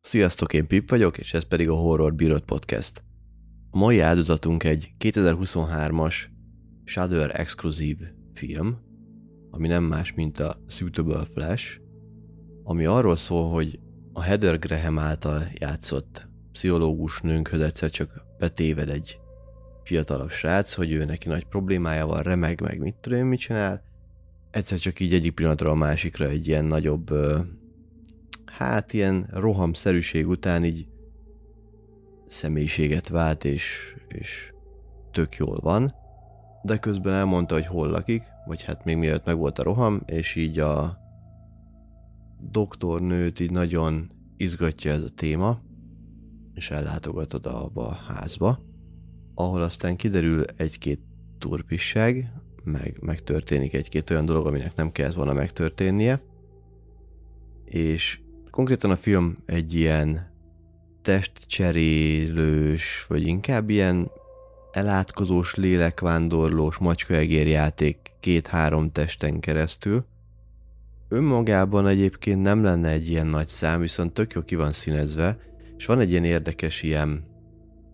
Sziasztok, én Pip vagyok, és ez pedig a Horror Bírod Podcast. A mai áldozatunk egy 2023-as Shudder exkluzív film, ami nem más, mint a Suitable Flash, ami arról szól, hogy a Heather Graham által játszott pszichológus nőnkhöz egyszer csak betéved egy fiatalabb srác, hogy ő neki nagy problémája van, remeg, meg mit tudom mit csinál. Egyszer csak így egyik pillanatra a másikra egy ilyen nagyobb, hát ilyen rohamszerűség után így személyiséget vált, és, és tök jól van. De közben elmondta, hogy hol lakik, vagy hát még mielőtt meg volt a roham, és így a doktornőt így nagyon izgatja ez a téma, és ellátogat oda abba a házba, ahol aztán kiderül egy-két turpisság, meg megtörténik egy-két olyan dolog, aminek nem kellett volna megtörténnie, és konkrétan a film egy ilyen testcserélős, vagy inkább ilyen elátkozós, lélekvándorlós macskaegérjáték két-három testen keresztül. Önmagában egyébként nem lenne egy ilyen nagy szám, viszont tök jó ki van színezve, és van egy ilyen érdekes ilyen,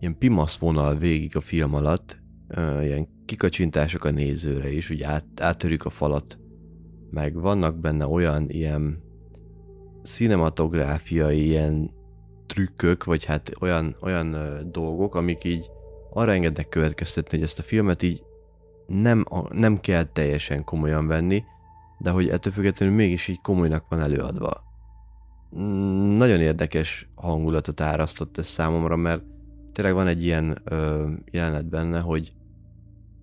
ilyen pimasz vonal végig a film alatt, ilyen kikacsintások a nézőre is, úgy át, áttörjük a falat, meg vannak benne olyan ilyen cinematográfiai ilyen trükkök, vagy hát olyan, olyan dolgok, amik így arra engednek következtetni, hogy ezt a filmet így nem, nem kell teljesen komolyan venni, de hogy ettől függetlenül mégis így komolynak van előadva. Nagyon érdekes hangulatot árasztott ez számomra, mert tényleg van egy ilyen ö, jelenet benne, hogy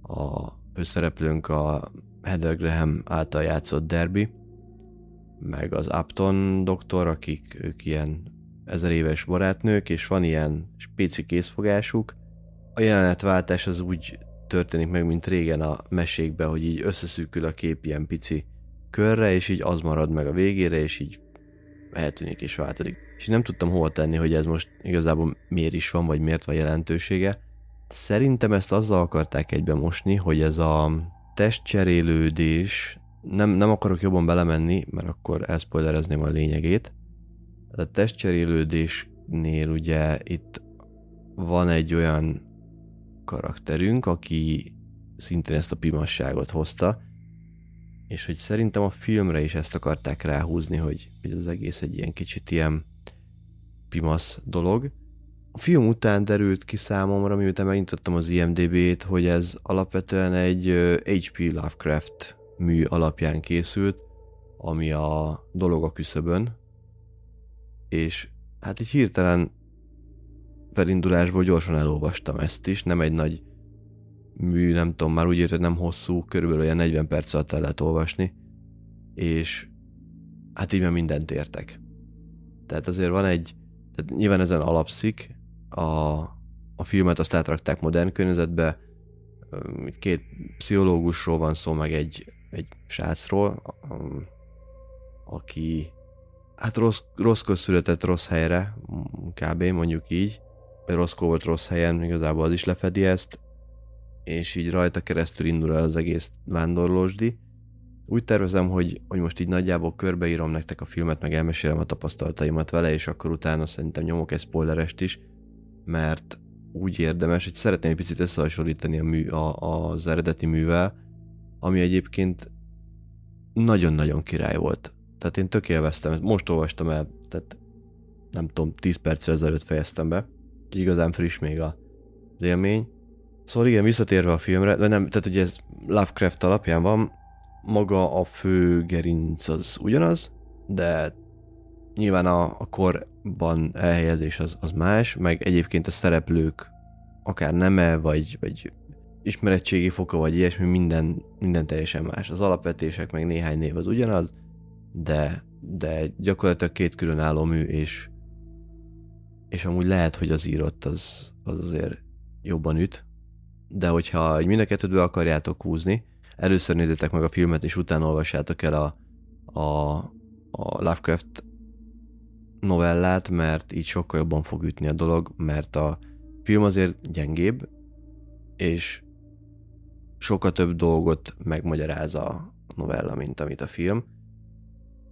a főszereplőnk a Heather Graham által játszott Derby, meg az Upton doktor, akik ők ilyen ezer éves barátnők, és van ilyen spéci készfogásuk, a jelenetváltás az úgy történik meg, mint régen a mesékben, hogy így összeszűkül a kép ilyen pici körre, és így az marad meg a végére, és így eltűnik és változik. És nem tudtam hova tenni, hogy ez most igazából miért is van, vagy miért van jelentősége. Szerintem ezt azzal akarták egybe mosni, hogy ez a testcserélődés, nem, nem akarok jobban belemenni, mert akkor elszpoilerezném a lényegét. A testcserélődésnél ugye itt van egy olyan karakterünk, aki szintén ezt a pimasságot hozta, és hogy szerintem a filmre is ezt akarták ráhúzni, hogy, hogy az egész egy ilyen kicsit ilyen pimasz dolog. A film után derült ki számomra, miután megnyitottam az IMDB-t, hogy ez alapvetően egy H.P. Lovecraft mű alapján készült, ami a dolog a küszöbön, és hát így hirtelen felindulásból gyorsan elolvastam ezt is, nem egy nagy mű, nem tudom, már úgy érted, nem hosszú, körülbelül olyan 40 perc alatt el lehet olvasni, és hát így már mindent értek. Tehát azért van egy, tehát nyilván ezen alapszik, a, a filmet azt átrakták modern környezetbe, két pszichológusról van szó, meg egy, egy srácról, aki hát rossz, rosszkor született rossz helyre, kb. mondjuk így, Roscoe volt rossz helyen, igazából az is lefedi ezt, és így rajta keresztül indul el az egész vándorlósdi. Úgy tervezem, hogy, hogy most így nagyjából körbeírom nektek a filmet, meg elmesélem a tapasztalataimat vele, és akkor utána szerintem nyomok egy spoilerest is, mert úgy érdemes, hogy szeretném egy picit összehasonlítani a mű, a, az eredeti művel, ami egyébként nagyon-nagyon király volt. Tehát én tök élveztem, most olvastam el, tehát nem tudom, 10 perc ezelőtt fejeztem be igazán friss még az élmény. Szóval igen, visszatérve a filmre, de nem, tehát ugye ez Lovecraft alapján van, maga a fő gerinc az ugyanaz, de nyilván a, a korban elhelyezés az, az más, meg egyébként a szereplők akár neme, vagy, vagy ismerettségi foka, vagy ilyesmi, minden, minden teljesen más. Az alapvetések, meg néhány név az ugyanaz, de, de gyakorlatilag két különálló mű, és és amúgy lehet, hogy az írott az, az azért jobban üt, de hogyha mind a kettőt akarjátok húzni, először nézzétek meg a filmet, és utána olvassátok el a, a, a Lovecraft novellát, mert így sokkal jobban fog ütni a dolog, mert a film azért gyengébb, és sokkal több dolgot megmagyaráz a novella, mint amit a film.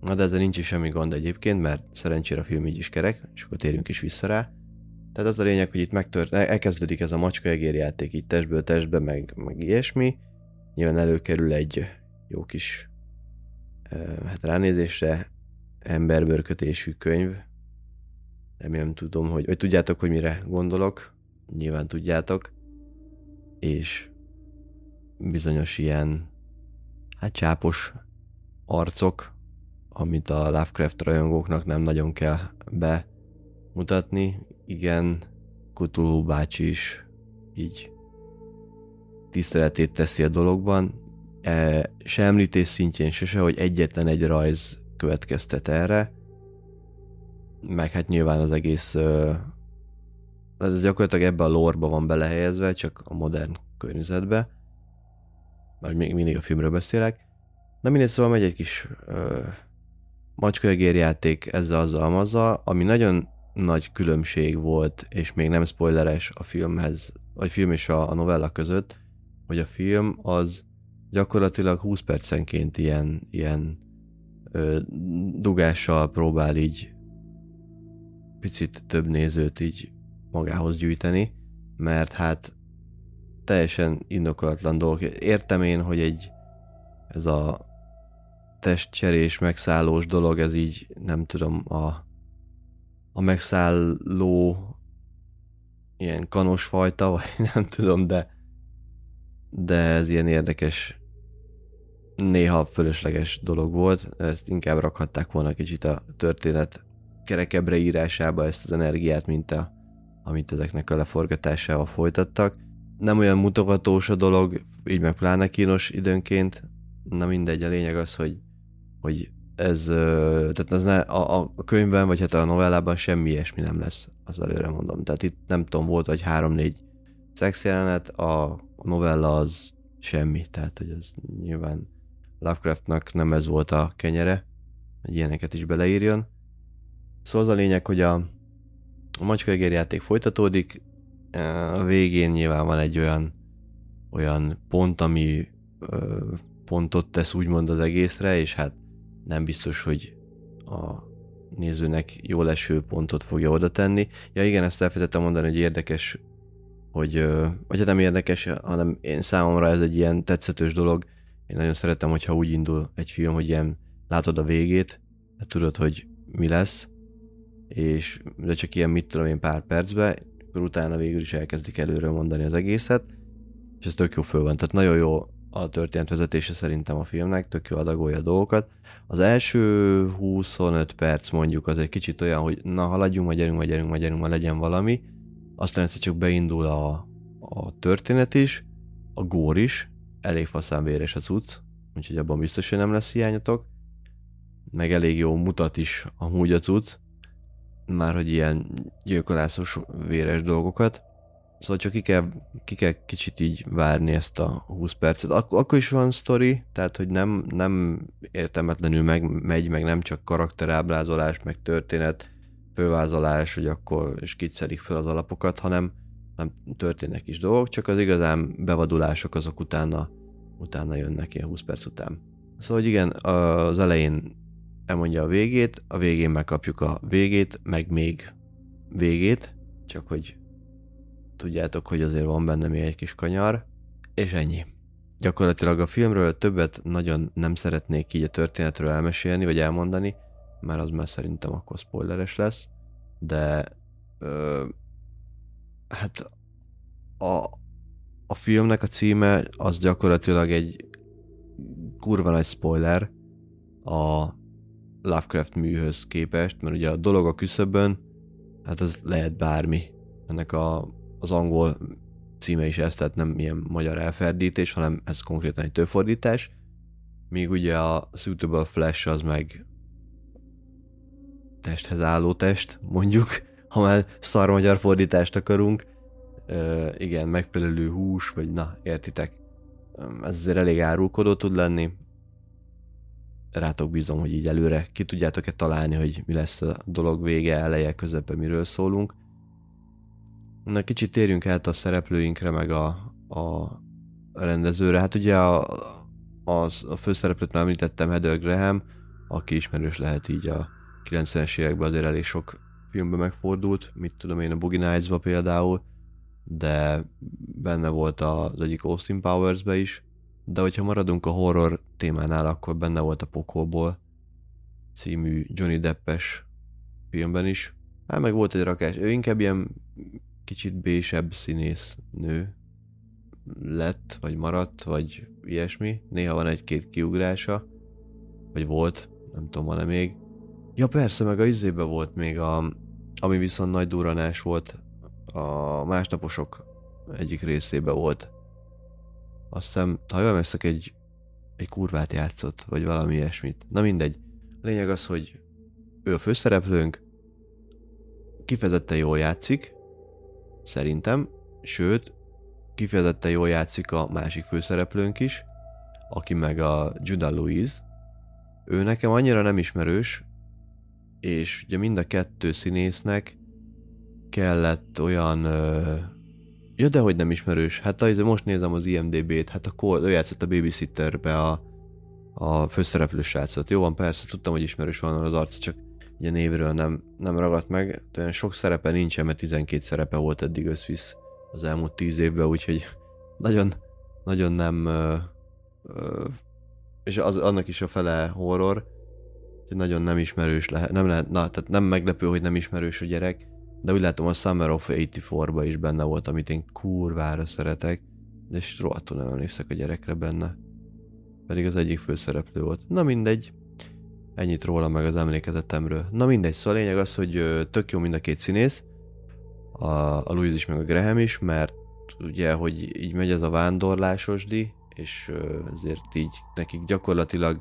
Na de ezzel nincs is semmi gond egyébként, mert szerencsére a film így is kerek, és akkor térjünk is vissza rá. Tehát az a lényeg, hogy itt megtört, elkezdődik ez a macska egérjáték így testből testbe, meg, meg ilyesmi. Nyilván előkerül egy jó kis hát ránézésre emberbőrkötésű könyv. Remélem tudom, hogy, hogy tudjátok, hogy mire gondolok. Nyilván tudjátok. És bizonyos ilyen hát csápos arcok, amit a Lovecraft rajongóknak nem nagyon kell bemutatni. Igen, Cthulhu bácsi is így tiszteletét teszi a dologban. E, se említés szintjén se, se, hogy egyetlen egy rajz következtet erre. Meg hát nyilván az egész ez gyakorlatilag ebbe a lórba van belehelyezve, csak a modern környezetbe. Már még mindig a filmről beszélek. Na mindegy, szóval megy egy kis ö, macskaegérjáték ezzel azzal amazzal, ami nagyon nagy különbség volt, és még nem spoileres a filmhez, vagy film és a, a novella között, hogy a film az gyakorlatilag 20 percenként ilyen, ilyen ö, dugással próbál így picit több nézőt így magához gyűjteni, mert hát teljesen indokolatlan dolgok. Értem én, hogy egy ez a testcserés, megszállós dolog, ez így nem tudom, a, a megszálló ilyen kanos fajta, vagy nem tudom, de de ez ilyen érdekes néha fölösleges dolog volt, ezt inkább rakhatták volna kicsit a történet kerekebbre írásába ezt az energiát, mint a, amit ezeknek a leforgatásával folytattak. Nem olyan mutogatós a dolog, így meg pláne kínos időnként, na mindegy, a lényeg az, hogy, hogy ez, tehát ez ne, a, a könyvben, vagy hát a novellában semmi ilyesmi nem lesz, az előre mondom. Tehát itt nem tudom, volt vagy három-négy szexjelenet, a novella az semmi, tehát hogy ez nyilván Lovecraftnak nem ez volt a kenyere, hogy ilyeneket is beleírjon. Szóval az a lényeg, hogy a, a macskaegér játék folytatódik, a végén nyilván van egy olyan, olyan pont, ami ö, pontot tesz úgymond az egészre, és hát nem biztos, hogy a nézőnek jó leső pontot fogja oda tenni. Ja igen, ezt elfelejtettem mondani, hogy érdekes, hogy, vagy hát nem érdekes, hanem én számomra ez egy ilyen tetszetős dolog, én nagyon szeretem, hogyha úgy indul egy film, hogy ilyen látod a végét, tudod, hogy mi lesz, és de csak ilyen mit tudom én pár percbe, akkor utána végül is elkezdik előre mondani az egészet, és ez tök jó föl van. Tehát nagyon jó a történetvezetése szerintem a filmnek, tök jó adagolja a dolgokat. Az első 25 perc mondjuk az egy kicsit olyan, hogy na haladjunk, majd gyerünk, majd gyerünk, majd gyerünk, majd legyen valami. Aztán egyszer csak beindul a, a történet is, a gór is, elég faszán véres a cucc, úgyhogy abban biztos, hogy nem lesz hiányatok. Meg elég jó mutat is amúgy a cucc, már hogy ilyen gyilkolászos véres dolgokat. Szóval csak ki kell, ki kell kicsit így várni ezt a 20 percet. Ak- akkor is van sztori, tehát hogy nem, nem értelmetlenül meg, megy, meg nem csak karakterábrázolás, meg történet, fővázolás, hogy akkor is kicszerik fel az alapokat, hanem nem történnek is dolgok, csak az igazán bevadulások azok utána, utána jönnek ilyen 20 perc után. Szóval, hogy igen, az elején elmondja a végét, a végén megkapjuk a végét, meg még végét, csak hogy tudjátok, hogy azért van benne még egy kis kanyar, és ennyi. Gyakorlatilag a filmről többet nagyon nem szeretnék így a történetről elmesélni, vagy elmondani, mert az már szerintem akkor spoileres lesz, de ö, hát a, a filmnek a címe az gyakorlatilag egy kurva nagy spoiler a Lovecraft műhöz képest, mert ugye a dolog a küszöbön, hát az lehet bármi. Ennek a, az angol címe is ez, tehát nem ilyen magyar elferdítés, hanem ez konkrétan egy többfordítás. Míg ugye a Suitable Flash az meg testhez álló test, mondjuk, ha már szar magyar fordítást akarunk. Ö, igen, megfelelő hús, vagy na, értitek. Ez azért elég árulkodó tud lenni. Rátok bízom, hogy így előre ki tudjátok-e találni, hogy mi lesz a dolog vége, eleje, közepe, miről szólunk. Na, kicsit térjünk át a szereplőinkre, meg a, a rendezőre. Hát ugye a, az, a főszereplőt már említettem, Heather Graham, aki ismerős lehet így a 90-es években azért elég sok filmben megfordult, mit tudom én, a Boogie nights például, de benne volt az egyik Austin powers is, de hogyha maradunk a horror témánál, akkor benne volt a Pokolból című Johnny Deppes filmben is. Hát meg volt egy rakás, ő inkább ilyen kicsit bésebb színész nő lett, vagy maradt, vagy ilyesmi. Néha van egy-két kiugrása, vagy volt, nem tudom, van-e még. Ja persze, meg a izébe volt még a, ami viszont nagy duranás volt, a másnaposok egyik részébe volt. Azt hiszem, ha jól emlékszek, egy, egy kurvát játszott, vagy valami ilyesmit. Na mindegy. A lényeg az, hogy ő a főszereplőnk, kifejezetten jól játszik, szerintem, sőt, kifejezetten jól játszik a másik főszereplőnk is, aki meg a Judah Louise. Ő nekem annyira nem ismerős, és ugye mind a kettő színésznek kellett olyan... Ö... Ja, de hogy nem ismerős. Hát azért most nézem az IMDB-t, hát akkor ő játszott a Babysitterbe a, a főszereplő srácot. Jó van, persze, tudtam, hogy ismerős van az arc, csak ugye névről nem, nem ragadt meg. De olyan sok szerepe nincsen, mert 12 szerepe volt eddig összvisz az elmúlt 10 évben, úgyhogy nagyon, nagyon nem... Ö, ö, és az, annak is a fele horror, nagyon nem ismerős lehet, nem lehet, na, tehát nem meglepő, hogy nem ismerős a gyerek, de úgy látom a Summer of 84-ba is benne volt, amit én kurvára szeretek, és rohadtul nem emlékszek a gyerekre benne. Pedig az egyik főszereplő volt. Na mindegy, ennyit róla meg az emlékezetemről. Na mindegy, szóval a lényeg az, hogy tök jó mind a két színész, a, a Louis is meg a Graham is, mert ugye, hogy így megy ez a vándorlásos di, és ezért így nekik gyakorlatilag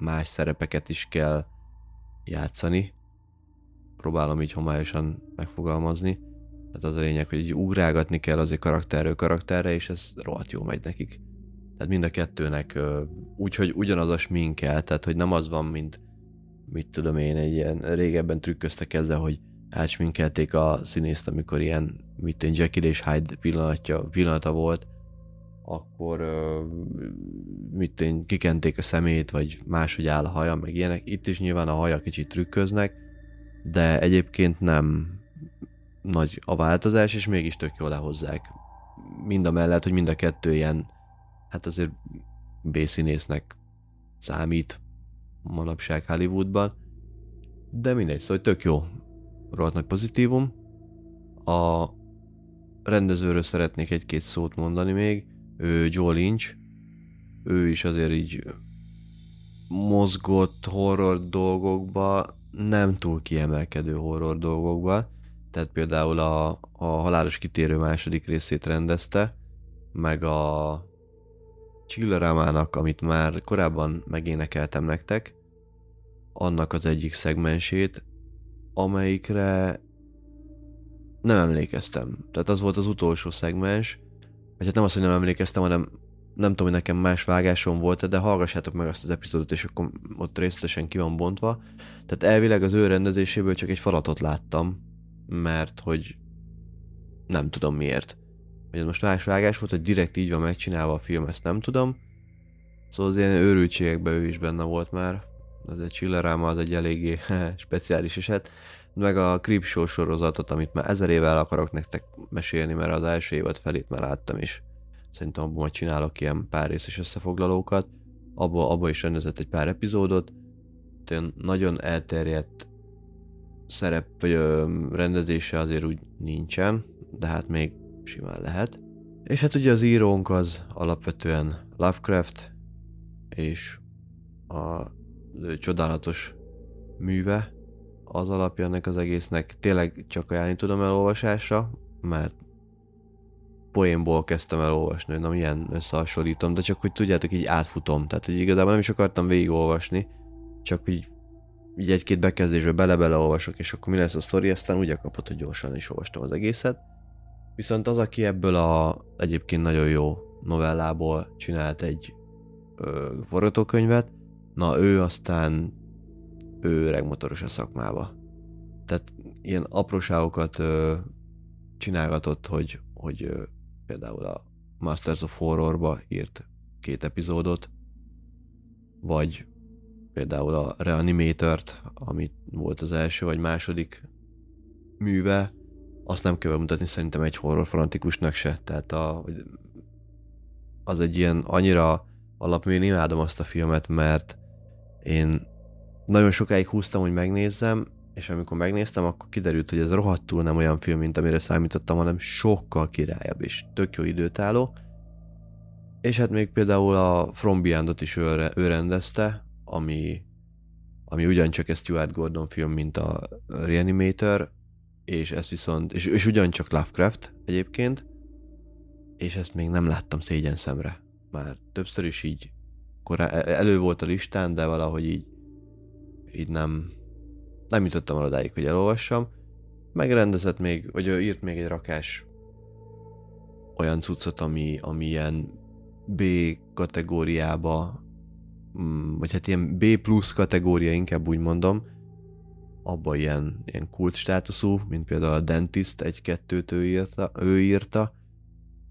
más szerepeket is kell játszani. Próbálom így homályosan megfogalmazni. Tehát az a lényeg, hogy így ugrálgatni kell azért karakterről karakterre, és ez rohadt jó megy nekik. Tehát mind a kettőnek úgy, hogy ugyanaz a sminkel, tehát hogy nem az van, mint mit tudom én, egy ilyen régebben trükköztek ezzel, hogy átsminkelték a színészt, amikor ilyen, mit én Jackie és Hyde pillanatja, pillanata volt, akkor mit én, kikenték a szemét, vagy máshogy áll a haja, meg ilyenek. Itt is nyilván a haja kicsit trükköznek, de egyébként nem nagy a változás, és mégis tök jól lehozzák. Mind a mellett, hogy mind a kettő ilyen, hát azért B-színésznek számít manapság Hollywoodban, de mindegy, szóval tök jó, rohadt nagy pozitívum. A rendezőről szeretnék egy-két szót mondani még ő Joe Lynch, ő is azért így mozgott horror dolgokba, nem túl kiemelkedő horror dolgokba, tehát például a, a Halálos Kitérő második részét rendezte, meg a Chilleramának, amit már korábban megénekeltem nektek, annak az egyik szegmensét, amelyikre nem emlékeztem. Tehát az volt az utolsó szegmens, vagy hát nem azt, hogy nem emlékeztem, hanem nem tudom, hogy nekem más vágásom volt de hallgassátok meg azt az epizódot, és akkor ott részletesen ki van bontva. Tehát elvileg az ő rendezéséből csak egy falatot láttam, mert hogy nem tudom miért. Hogy most más vágás volt, hogy direkt így van megcsinálva a film, ezt nem tudom. Szóval az ilyen őrültségekben ő is benne volt már. Az egy Chillerama az egy eléggé speciális eset meg a Creepshow sorozatot, amit már ezer éve el akarok nektek mesélni, mert az első évad felét már láttam is. Szerintem abban majd csinálok ilyen pár részes összefoglalókat. Abba, abba is rendezett egy pár epizódot. Olyan nagyon elterjedt szerep vagy ö, rendezése azért úgy nincsen, de hát még simán lehet. És hát ugye az írónk az alapvetően Lovecraft, és a csodálatos műve, az alapja ennek az egésznek. Tényleg csak ajánlani tudom elolvasásra, mert poénból kezdtem el olvasni, nem ilyen összehasonlítom, de csak hogy tudjátok, így átfutom. Tehát, hogy igazából nem is akartam végigolvasni, csak hogy így egy-két bekezdésbe bele-bele olvasok, és akkor mi lesz a sztori, aztán úgy kapott, hogy gyorsan is olvastam az egészet. Viszont az, aki ebből a egyébként nagyon jó novellából csinált egy ö, forgatókönyvet, na ő aztán ő öreg motoros a szakmába. Tehát ilyen apróságokat ö, csinálgatott, hogy, hogy ö, például a Masters of Horrorba írt két epizódot, vagy például a Reanimator-t, ami volt az első vagy második műve, azt nem kell mutatni szerintem egy horror fanatikusnak se, tehát a, az egy ilyen annyira alapmű, én imádom azt a filmet, mert én nagyon sokáig húztam, hogy megnézzem, és amikor megnéztem, akkor kiderült, hogy ez rohadtul nem olyan film, mint amire számítottam, hanem sokkal királyabb és tök jó időtálló. És hát még például a From Beyond-ot is ő, ő rendezte, ami, ami ugyancsak egy Stuart Gordon film, mint a Reanimator, és ez viszont, és, és ugyancsak Lovecraft egyébként, és ezt még nem láttam szégyen szemre. Már többször is így korá, e, elő volt a listán, de valahogy így, így nem, nem jutottam el odáig, hogy elolvassam. Megrendezett még, vagy ő írt még egy rakás olyan cuccot, ami, ami ilyen B kategóriába, mm, vagy hát ilyen B plusz kategória, inkább úgy mondom, abban ilyen, ilyen kult státuszú, mint például a Dentist egy-kettőt ő írta, ő írta,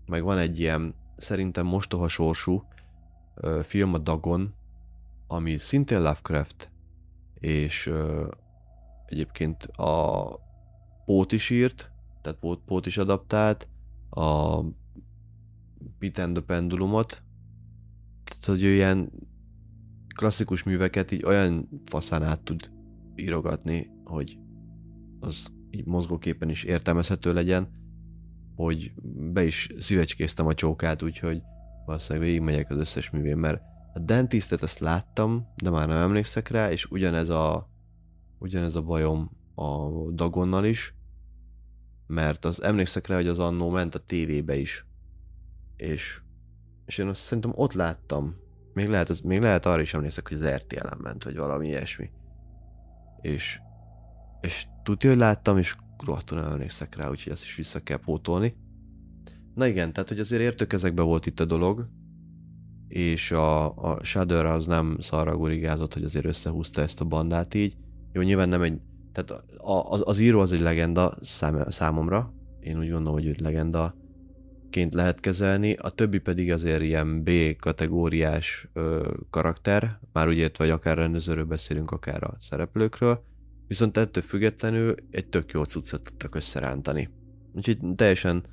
meg van egy ilyen szerintem mostoha sorsú ö, film a Dagon, ami szintén Lovecraft, és ö, egyébként a Pót is írt, tehát Pót, Pót is adaptált, a Pit and the Pendulumot, tehát hogy ő ilyen klasszikus műveket így olyan faszán át tud írogatni, hogy az így mozgóképpen is értelmezhető legyen, hogy be is szívecskéztem a csókát, úgyhogy valószínűleg végigmegyek az összes művén, mert a Dentistet ezt láttam, de már nem emlékszek rá, és ugyanez a, ugyanez a bajom a Dagonnal is, mert az emlékszek rá, hogy az annó ment a tévébe is. És, és én azt szerintem ott láttam. Még lehet, az, még lehet arra is emlékszek, hogy az RTL-en ment, vagy valami ilyesmi. És, és tudja, hogy láttam, és rohadtul nem emlékszek rá, úgyhogy ezt is vissza kell pótolni. Na igen, tehát hogy azért értök ezekbe volt itt a dolog, és a, a Shudder az nem szarra gurigázott, hogy azért összehúzta ezt a bandát így. Jó, nyilván nem egy, tehát az, az író az egy legenda szám, számomra, én úgy gondolom, hogy őt legenda ként lehet kezelni, a többi pedig azért ilyen B kategóriás ö, karakter, már úgy ért, vagy akár rendezőről beszélünk, akár a szereplőkről, viszont ettől függetlenül egy tök jó cuccot tudtak összerántani. Úgyhogy teljesen,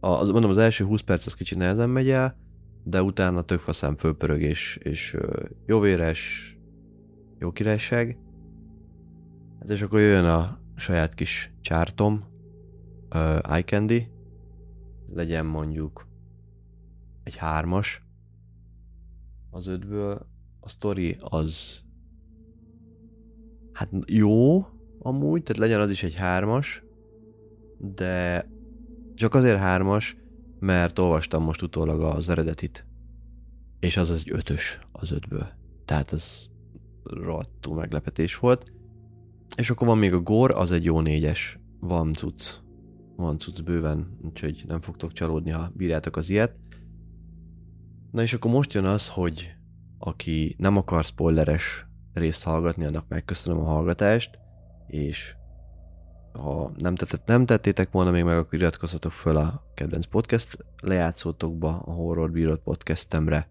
az, mondom, az első 20 perc az kicsit nehezen megy el, de utána tök faszán fölpörög és, és jó véres, jó királyság. Hát és akkor jön a saját kis csártom, uh, Eye Candy, legyen mondjuk egy hármas az ötből. A story az hát jó amúgy, tehát legyen az is egy hármas, de csak azért hármas, mert olvastam most utólag az eredetit, és az az egy ötös az ötből. Tehát ez rohadtul meglepetés volt. És akkor van még a Gor, az egy jó négyes. Van cucc. Van cucc bőven, úgyhogy nem fogtok csalódni, ha bírjátok az ilyet. Na és akkor most jön az, hogy aki nem akar spoileres részt hallgatni, annak megköszönöm a hallgatást, és ha nem, tett, nem tettétek volna még meg, akkor iratkozzatok föl a kedvenc podcast lejátszótokba, a Horror Bírod podcastemre,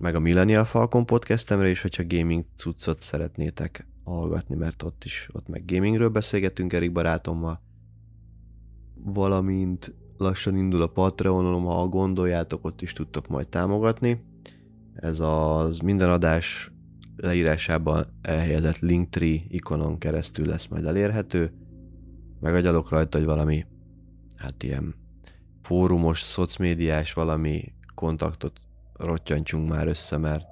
meg a Millennial Falcon podcastemre, és hogyha gaming cuccot szeretnétek hallgatni, mert ott is, ott meg gamingről beszélgetünk Erik barátommal, valamint lassan indul a Patreonom, ha gondoljátok, ott is tudtok majd támogatni. Ez az minden adás leírásában elhelyezett Linktree ikonon keresztül lesz majd elérhető. Megagyalok rajta, hogy valami, hát ilyen fórumos, szocmédiás valami kontaktot rottyantsunk már össze, mert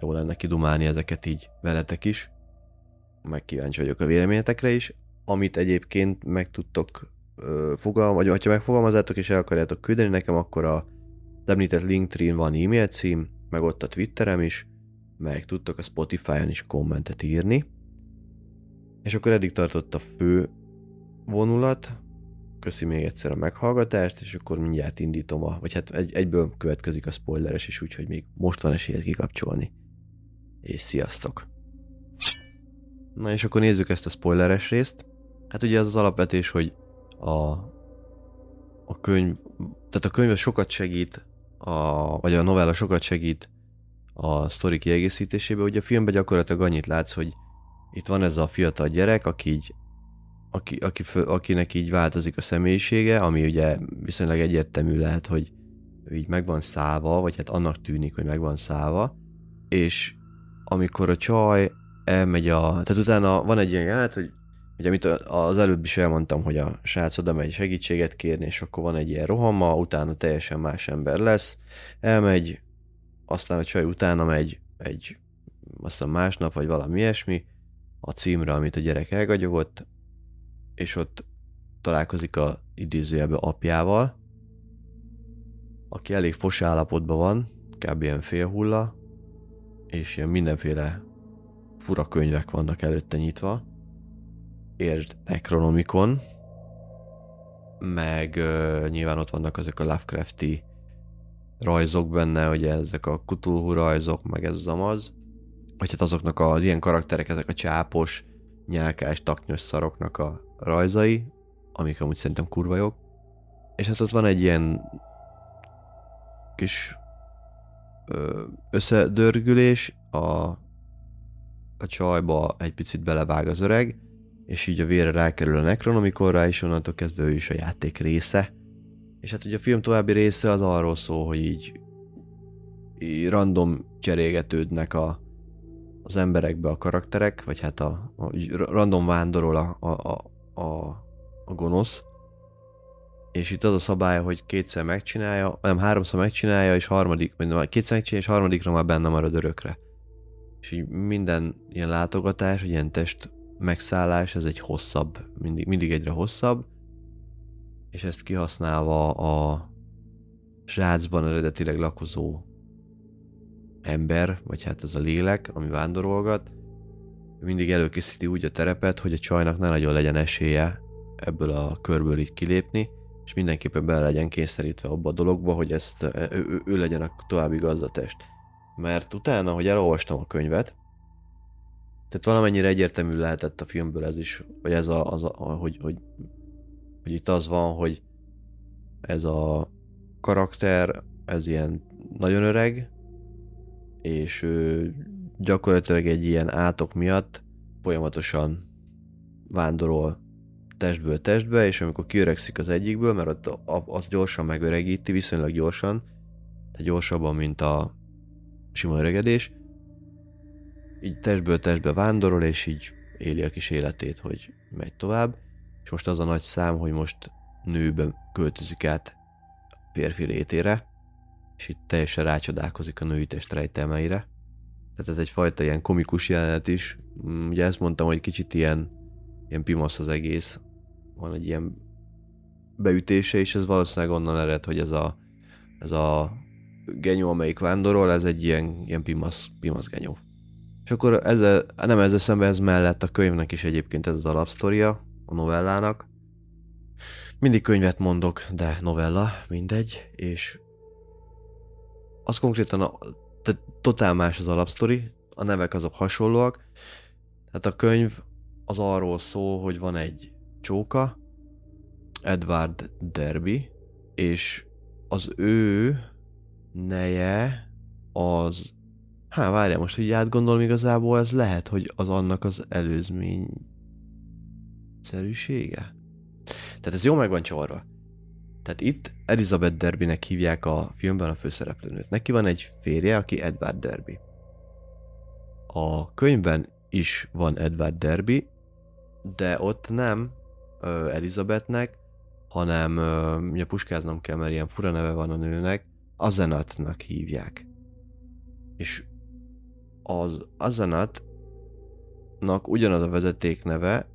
jó lenne kidumálni ezeket így veletek is. Meg kíváncsi vagyok a véleményetekre is. Amit egyébként meg tudtok fogal, vagy ha megfogalmazzátok és el akarjátok küldeni nekem, akkor a említett Linktree van e-mail cím, meg ott a Twitterem is, meg tudtok a Spotify-on is kommentet írni. És akkor eddig tartott a fő vonulat, köszi még egyszer a meghallgatást, és akkor mindjárt indítom a, vagy hát egy, egyből következik a spoileres is, úgyhogy még most van esélyed kikapcsolni. És sziasztok! Na és akkor nézzük ezt a spoileres részt. Hát ugye az az alapvetés, hogy a, a könyv tehát a könyv sokat segít, a, vagy a novella sokat segít a sztori kiegészítésébe. Ugye a filmben gyakorlatilag annyit látsz, hogy itt van ez a fiatal gyerek, aki így, aki, aki, akinek így változik a személyisége, ami ugye viszonylag egyértelmű lehet, hogy így meg van szállva, vagy hát annak tűnik, hogy meg van szállva, és amikor a csaj elmegy a... Tehát utána van egy ilyen jelenet, hogy ugye amit az előbb is elmondtam, hogy a srác oda megy segítséget kérni, és akkor van egy ilyen rohama, utána teljesen más ember lesz, elmegy, aztán a csaj utána megy egy aztán másnap, vagy valami ilyesmi, a címre, amit a gyerek elgagyogott, és ott találkozik a idézőjelben apjával, aki elég fos állapotban van, kb. ilyen félhulla, és ilyen mindenféle fura könyvek vannak előtte nyitva. Értsd Necronomicon, meg uh, nyilván ott vannak azok a Lovecrafti rajzok benne, hogy ezek a Cthulhu rajzok, meg ez az amaz. Vagy hát azoknak az ilyen karakterek, ezek a csápos, nyálkás, taknyos szaroknak a rajzai, amik amúgy szerintem kurva jók. És hát ott van egy ilyen kis összedörgülés, a, a csajba egy picit belevág az öreg, és így a vére rákerül a Necronomicorra, és onnantól kezdve ő is a játék része. És hát ugye a film további része az arról szól, hogy így, így random cserégetődnek a, az emberekbe a karakterek, vagy hát a, a random vándorol a, a, a, a, gonosz, és itt az a szabály, hogy kétszer megcsinálja, nem háromszor megcsinálja, és harmadik, vagy kétszer megcsinálja, és harmadikra már benne marad örökre. És így minden ilyen látogatás, vagy ilyen test megszállás, ez egy hosszabb, mindig, mindig egyre hosszabb, és ezt kihasználva a srácban eredetileg lakozó ember, vagy hát ez a lélek, ami vándorolgat, mindig előkészíti úgy a terepet, hogy a csajnak ne nagyon legyen esélye ebből a körből így kilépni, és mindenképpen bele legyen kényszerítve abba a dologba, hogy ezt ő, ő, ő legyen a további gazdatest. Mert utána, hogy elolvastam a könyvet, tehát valamennyire egyértelmű lehetett a filmből ez is, vagy ez a, az a hogy, hogy, hogy itt az van, hogy ez a karakter, ez ilyen nagyon öreg, és ő gyakorlatilag egy ilyen átok miatt folyamatosan vándorol testből testbe, és amikor kiöregszik az egyikből, mert ott az gyorsan megöregíti, viszonylag gyorsan, tehát gyorsabban, mint a sima öregedés, így testből testbe vándorol, és így éli a kis életét, hogy megy tovább, és most az a nagy szám, hogy most nőben költözik át férfi létére, és itt teljesen rácsodálkozik a női test rejtelmeire. Tehát ez egyfajta ilyen komikus jelenet is. Mm, ugye ezt mondtam, hogy kicsit ilyen, ilyen pimasz az egész, van egy ilyen beütése, és ez valószínűleg onnan ered, hogy ez a, ez a genyó, amelyik vándorol, ez egy ilyen, ilyen pimasz, pimasz genyó. És akkor ezzel, nem ezzel szemben ez mellett a könyvnek is egyébként ez az alapsztoria, a novellának. Mindig könyvet mondok, de novella, mindegy, és az konkrétan a, tehát totál más az alapsztori, a nevek azok hasonlóak, tehát a könyv az arról szól, hogy van egy csóka, Edward Derby, és az ő neje az... Hát várjál, most így átgondolom igazából, ez lehet, hogy az annak az előzmény szerűsége. Tehát ez jó meg van csavarva. Tehát itt Elizabeth Derbynek hívják a filmben a főszereplőnőt. Neki van egy férje, aki Edward Derby. A könyvben is van Edward Derby, de ott nem Elizabethnek, hanem ugye puskáznom kell, mert ilyen fura neve van a nőnek, Azenatnak hívják. És az Azenatnak ugyanaz a vezeték neve,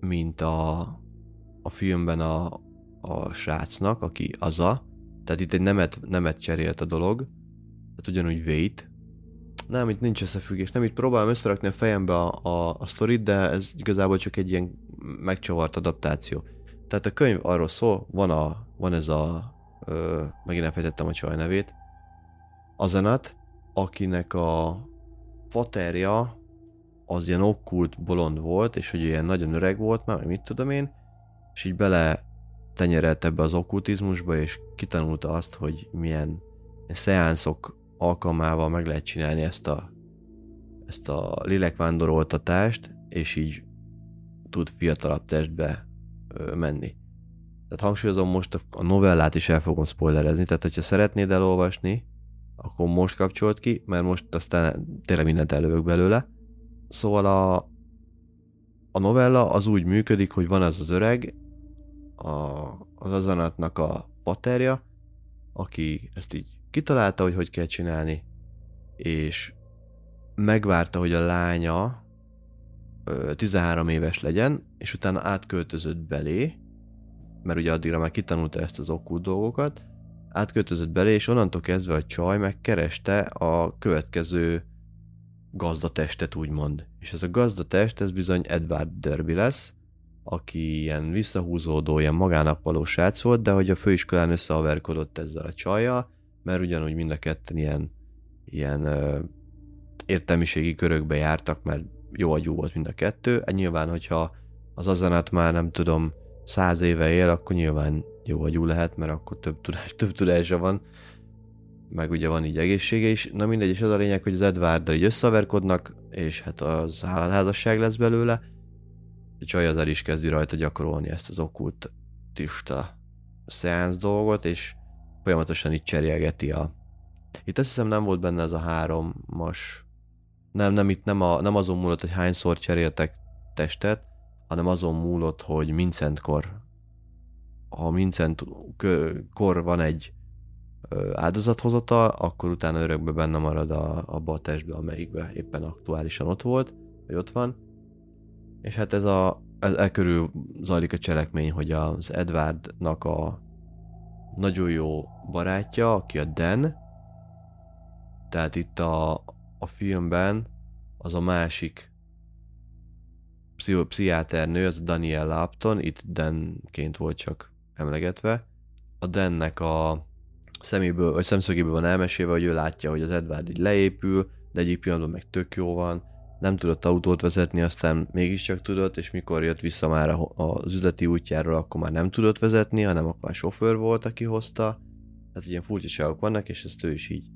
mint a, a filmben a, a srácnak, aki Aza, tehát itt egy nemet, nemet cserélt a dolog, tehát ugyanúgy Wait. Nem, itt nincs összefüggés, nem itt próbálom összerakni a fejembe a, a, a sztorit, de ez igazából csak egy ilyen megcsavart adaptáció. Tehát a könyv arról szól, van, a, van ez a, ö, megint elfejtettem a csaj nevét, Azenat, akinek a faterja az ilyen okkult bolond volt, és hogy ilyen nagyon öreg volt már, mit tudom én, és így bele betenyerelt ebbe az okkultizmusba, és kitanulta azt, hogy milyen szeánszok alkalmával meg lehet csinálni ezt a, ezt a lélekvándoroltatást, és így tud fiatalabb testbe menni. Tehát hangsúlyozom, most a novellát is el fogom spoilerezni, tehát hogyha szeretnéd elolvasni, akkor most kapcsolt ki, mert most aztán tényleg mindent elővök belőle. Szóval a, a novella az úgy működik, hogy van az az öreg, a, az azonatnak a paterja, aki ezt így kitalálta, hogy hogy kell csinálni, és megvárta, hogy a lánya 13 éves legyen, és utána átköltözött belé, mert ugye addigra már kitanulta ezt az okkult dolgokat, átköltözött belé, és onnantól kezdve a csaj megkereste a következő gazdatestet, úgymond. És ez a gazdatest, ez bizony Edward Derby lesz, aki ilyen visszahúzódó, ilyen magának való srác volt, de hogy a főiskolán összeaverkodott ezzel a csajjal, mert ugyanúgy mind a ketten ilyen, ilyen ö, értelmiségi körökbe jártak, mert jó agyú volt mind a kettő. Hát nyilván, hogyha az azonát már nem tudom, száz éve él, akkor nyilván jó agyú lehet, mert akkor több, tudás, több tudása van, meg ugye van így egészsége is. Na mindegy, és az a lényeg, hogy az Edwarddal így összeverkodnak, és hát az házasság lesz belőle. A csaj az el is kezdi rajta gyakorolni ezt az okkultista szeánsz dolgot, és folyamatosan így cserélgeti a... Itt azt hiszem nem volt benne ez a háromas... Nem, nem, itt nem, a, nem azon múlott, hogy hányszor cseréltek testet, hanem azon múlott, hogy Mincentkor ha Vincent kor van egy áldozathozatal, akkor utána örökbe benne marad a, abba a testbe, amelyikbe éppen aktuálisan ott volt, vagy ott van. És hát ez a ez e körül zajlik a cselekmény, hogy az Edwardnak a nagyon jó barátja, aki a Dan, tehát itt a, a filmben az a másik pszichiáternő, az Daniel Upton, itt Danként volt csak emlegetve, a Dennek a szeméből, vagy szemszögéből van elmesélve, hogy ő látja, hogy az Edward így leépül, de egyik pillanatban meg tök jó van, nem tudott autót vezetni, aztán mégiscsak tudott, és mikor jött vissza már az üzleti útjáról, akkor már nem tudott vezetni, hanem akkor már sofőr volt, aki hozta. Tehát ilyen furcsaságok vannak, és ezt ő is így,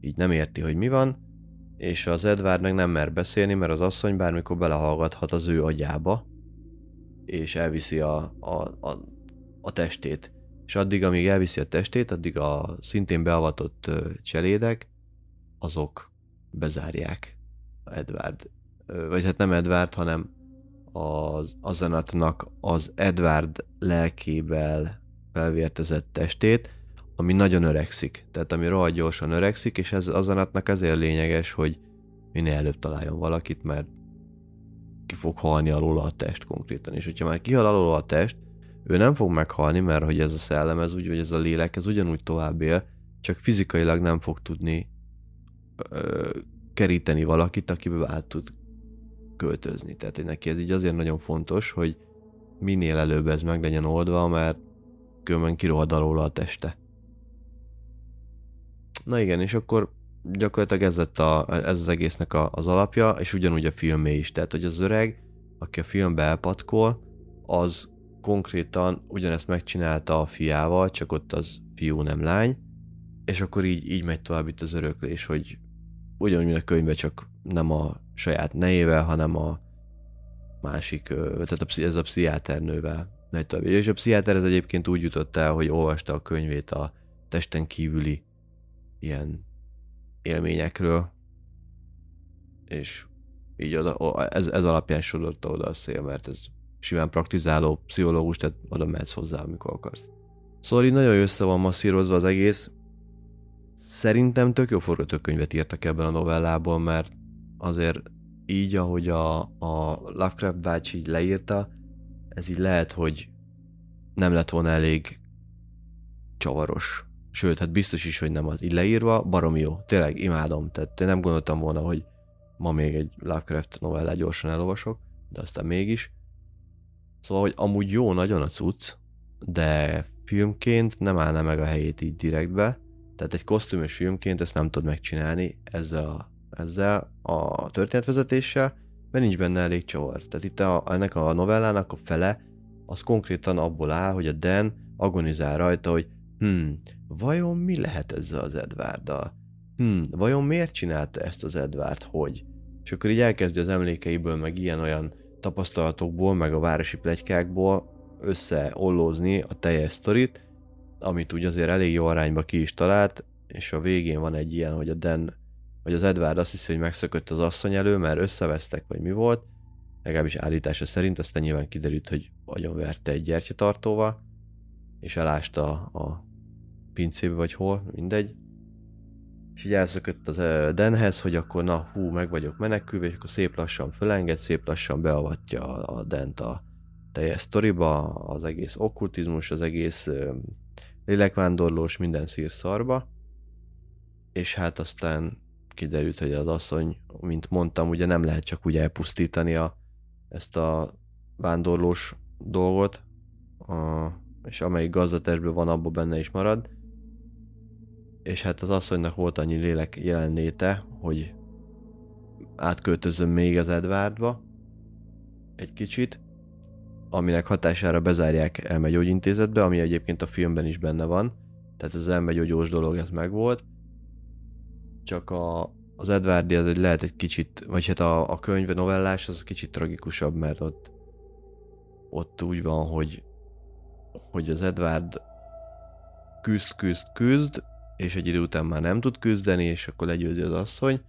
így nem érti, hogy mi van. És az Edward meg nem mer beszélni, mert az asszony bármikor belehallgathat az ő agyába, és elviszi a, a, a a testét. És addig, amíg elviszi a testét, addig a szintén beavatott cselédek, azok bezárják Edward. Vagy hát nem Edward, hanem az azonatnak az Edward lelkével felvértezett testét, ami nagyon öregszik. Tehát ami rohadt gyorsan öregszik, és ez azonatnak azért lényeges, hogy minél előbb találjon valakit, mert ki fog halni alól a test konkrétan. És hogyha már kihal alól a test, ő nem fog meghalni, mert hogy ez a szellem, ez úgy, hogy ez a lélek, ez ugyanúgy tovább él, csak fizikailag nem fog tudni keríteni valakit, akiből át tud költözni. Tehát neki ez így azért nagyon fontos, hogy minél előbb ez meg legyen oldva, mert különben kirohad alól a teste. Na igen, és akkor gyakorlatilag ez, lett a, ez az egésznek a, az alapja, és ugyanúgy a filmé is. Tehát, hogy az öreg, aki a filmbe elpatkol, az konkrétan ugyanezt megcsinálta a fiával, csak ott az fiú, nem lány, és akkor így, így megy tovább itt az öröklés, hogy ugyanúgy, mint a könyvben, csak nem a saját nejével, hanem a másik, tehát a, ez a pszichiáternővel megy. És a pszichiáter ez egyébként úgy jutott el, hogy olvasta a könyvét a testen kívüli ilyen élményekről, és így oda, ez, ez alapján sodorta oda a szél, mert ez simán praktizáló pszichológus, tehát oda mehetsz hozzá, amikor akarsz. Szóval így nagyon össze van masszírozva az egész. Szerintem tök jó forgatókönyvet írtak ebben a novellából, mert azért így, ahogy a, a Lovecraft bácsi így leírta, ez így lehet, hogy nem lett volna elég csavaros. Sőt, hát biztos is, hogy nem az. Így leírva, barom jó. Tényleg imádom. Tehát én nem gondoltam volna, hogy ma még egy Lovecraft novellát gyorsan elolvasok, de aztán mégis. Szóval, hogy amúgy jó nagyon a cucc, de filmként nem állna meg a helyét így direktbe. Tehát egy kosztümös filmként ezt nem tud megcsinálni ezzel a, ezzel a történetvezetéssel, mert nincs benne elég csavar. Tehát itt a, ennek a novellának a fele az konkrétan abból áll, hogy a Dan agonizál rajta, hogy hm, vajon mi lehet ezzel az Edwarddal? Hm, vajon miért csinálta ezt az Edward, hogy? És akkor így elkezdi az emlékeiből, meg ilyen-olyan tapasztalatokból, meg a városi plegykákból összeollózni a teljes sztorit, amit úgy azért elég jó arányba ki is talált, és a végén van egy ilyen, hogy a Dan, vagy az Edward azt hiszi, hogy megszökött az asszony elő, mert összevesztek, vagy mi volt, legalábbis állítása szerint, aztán nyilván kiderült, hogy agyon verte egy gyertyatartóval, és elásta a pincébe, vagy hol, mindegy. És így elszökött az Denhez, hogy akkor na, hú, meg vagyok menekülve, és akkor szép lassan fölenged, szép lassan beavatja a Dent a teljes sztoriba, az egész okkultizmus, az egész lélekvándorlós, minden szír szarba. És hát aztán kiderült, hogy az asszony, mint mondtam, ugye nem lehet csak úgy elpusztítani a, ezt a vándorlós dolgot, a, és amelyik gazdatestben van, abban benne is marad. És hát az asszonynak volt annyi lélek jelenléte, hogy átköltözöm még az Edwardba egy kicsit, aminek hatására bezárják elmegyógyintézetbe, ami egyébként a filmben is benne van, tehát az elmegyógyós dolog ez megvolt, csak a, az Edwardi az egy lehet egy kicsit, vagy hát a, a könyve novellás az kicsit tragikusabb, mert ott ott úgy van, hogy hogy az Edward küzd, küzd, küzd, és egy idő után már nem tud küzdeni, és akkor legyőzi az asszony,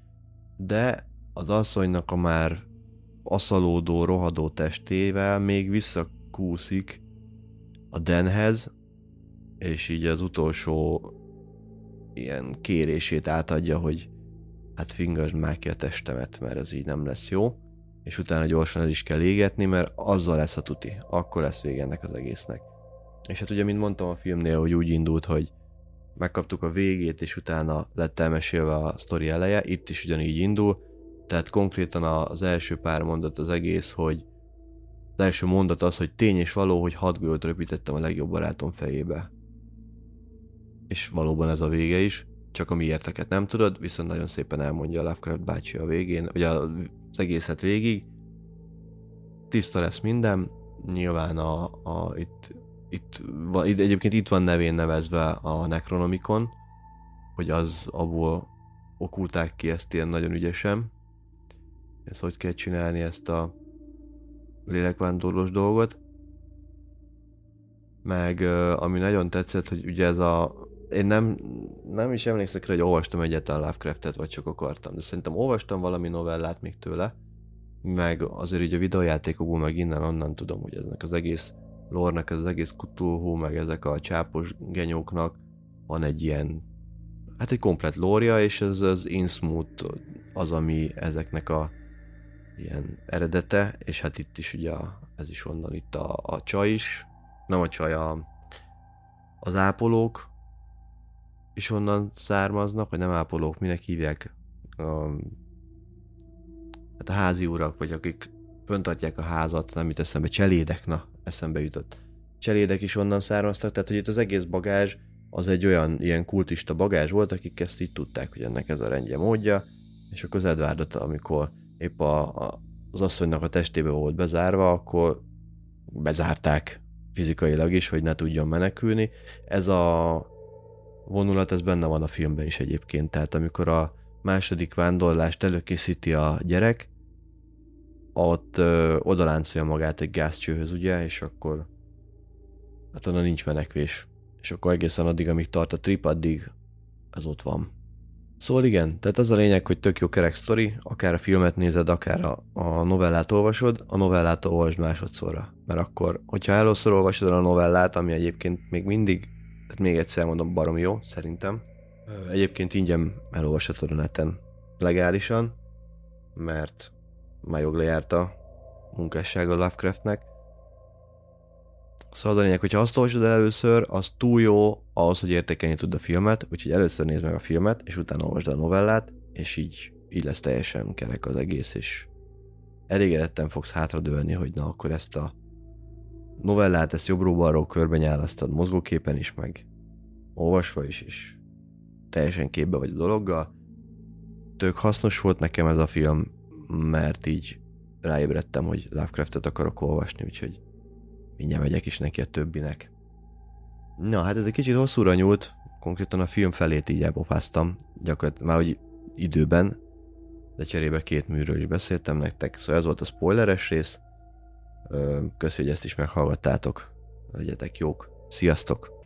de az asszonynak a már aszalódó, rohadó testével még visszakúszik a Denhez, és így az utolsó ilyen kérését átadja, hogy hát fingasd már ki a testemet, mert ez így nem lesz jó, és utána gyorsan el is kell égetni, mert azzal lesz a tuti, akkor lesz vége ennek az egésznek. És hát ugye, mint mondtam a filmnél, hogy úgy indult, hogy megkaptuk a végét, és utána lett elmesélve a sztori eleje, itt is ugyanígy indul, tehát konkrétan az első pár mondat az egész, hogy az első mondat az, hogy tény és való, hogy hat golyót röpítettem a legjobb barátom fejébe. És valóban ez a vége is, csak a miérteket nem tudod, viszont nagyon szépen elmondja a Lovecraft bácsi a végén, vagy az egészet végig. Tiszta lesz minden, nyilván a, a itt itt, itt, egyébként itt van nevén nevezve a Necronomicon, hogy az abból okulták ki ezt ilyen nagyon ügyesen. Ezt hogy kell csinálni ezt a lélekvándorlós dolgot. Meg ami nagyon tetszett, hogy ugye ez a én nem, nem is emlékszek rá, hogy olvastam egyáltalán Lovecraftet, vagy csak akartam, de szerintem olvastam valami novellát még tőle, meg azért ugye a videójátékokból meg innen-onnan tudom, hogy eznek az egész lornak, ez az egész kutulhó, meg ezek a csápos genyóknak van egy ilyen, hát egy komplet lória, és ez az Innsmouth az, ami ezeknek a ilyen eredete, és hát itt is ugye ez is onnan itt a, a csaj is, nem a csaj, a, az ápolók is onnan származnak, vagy nem ápolók, minek hívják, a, hát a házi urak, vagy akik föntartják a házat, nem jut eszembe, cselédek, na, eszembe jutott. Cselédek is onnan származtak, tehát hogy itt az egész bagázs az egy olyan ilyen kultista bagázs volt, akik ezt így tudták, hogy ennek ez a rendje módja, és akkor az Edwardot, amikor épp a, a, az asszonynak a testébe volt bezárva, akkor bezárták fizikailag is, hogy ne tudjon menekülni. Ez a vonulat, ez benne van a filmben is egyébként, tehát amikor a második vándorlást előkészíti a gyerek, ott ö, odaláncolja magát egy gázcsőhöz, ugye, és akkor hát onnan nincs menekvés. És akkor egészen addig, amíg tart a trip, addig ez ott van. Szóval igen, tehát az a lényeg, hogy tök jó kerek sztori, akár a filmet nézed, akár a, a novellát olvasod, a novellát olvasd másodszorra. Mert akkor, hogyha először olvasod a novellát, ami egyébként még mindig, hát még egyszer mondom, barom jó, szerintem. Egyébként ingyen elolvashatod a neten legálisan, mert már jog a munkássága Lovecraftnek. Szóval a lényeg, hogyha azt olvasod el először, az túl jó ahhoz, hogy értékelni tud a filmet, úgyhogy először nézd meg a filmet, és utána olvasd a novellát, és így, így lesz teljesen kerek az egész, és elégedetten fogsz hátradőlni, hogy na akkor ezt a novellát, ezt jobbról-balról körben nyálasztad mozgóképen is, meg olvasva is, és teljesen képbe vagy a dologgal. Tök hasznos volt nekem ez a film, mert így ráébredtem, hogy Lovecraftet akarok olvasni, úgyhogy mindjárt megyek is neki a többinek. Na, hát ez egy kicsit hosszúra nyúlt, konkrétan a film felét így elpofáztam, gyakorlatilag már hogy időben, de cserébe két műről is beszéltem nektek, szóval ez volt a spoileres rész. Köszi, hogy ezt is meghallgattátok. Legyetek jók. Sziasztok!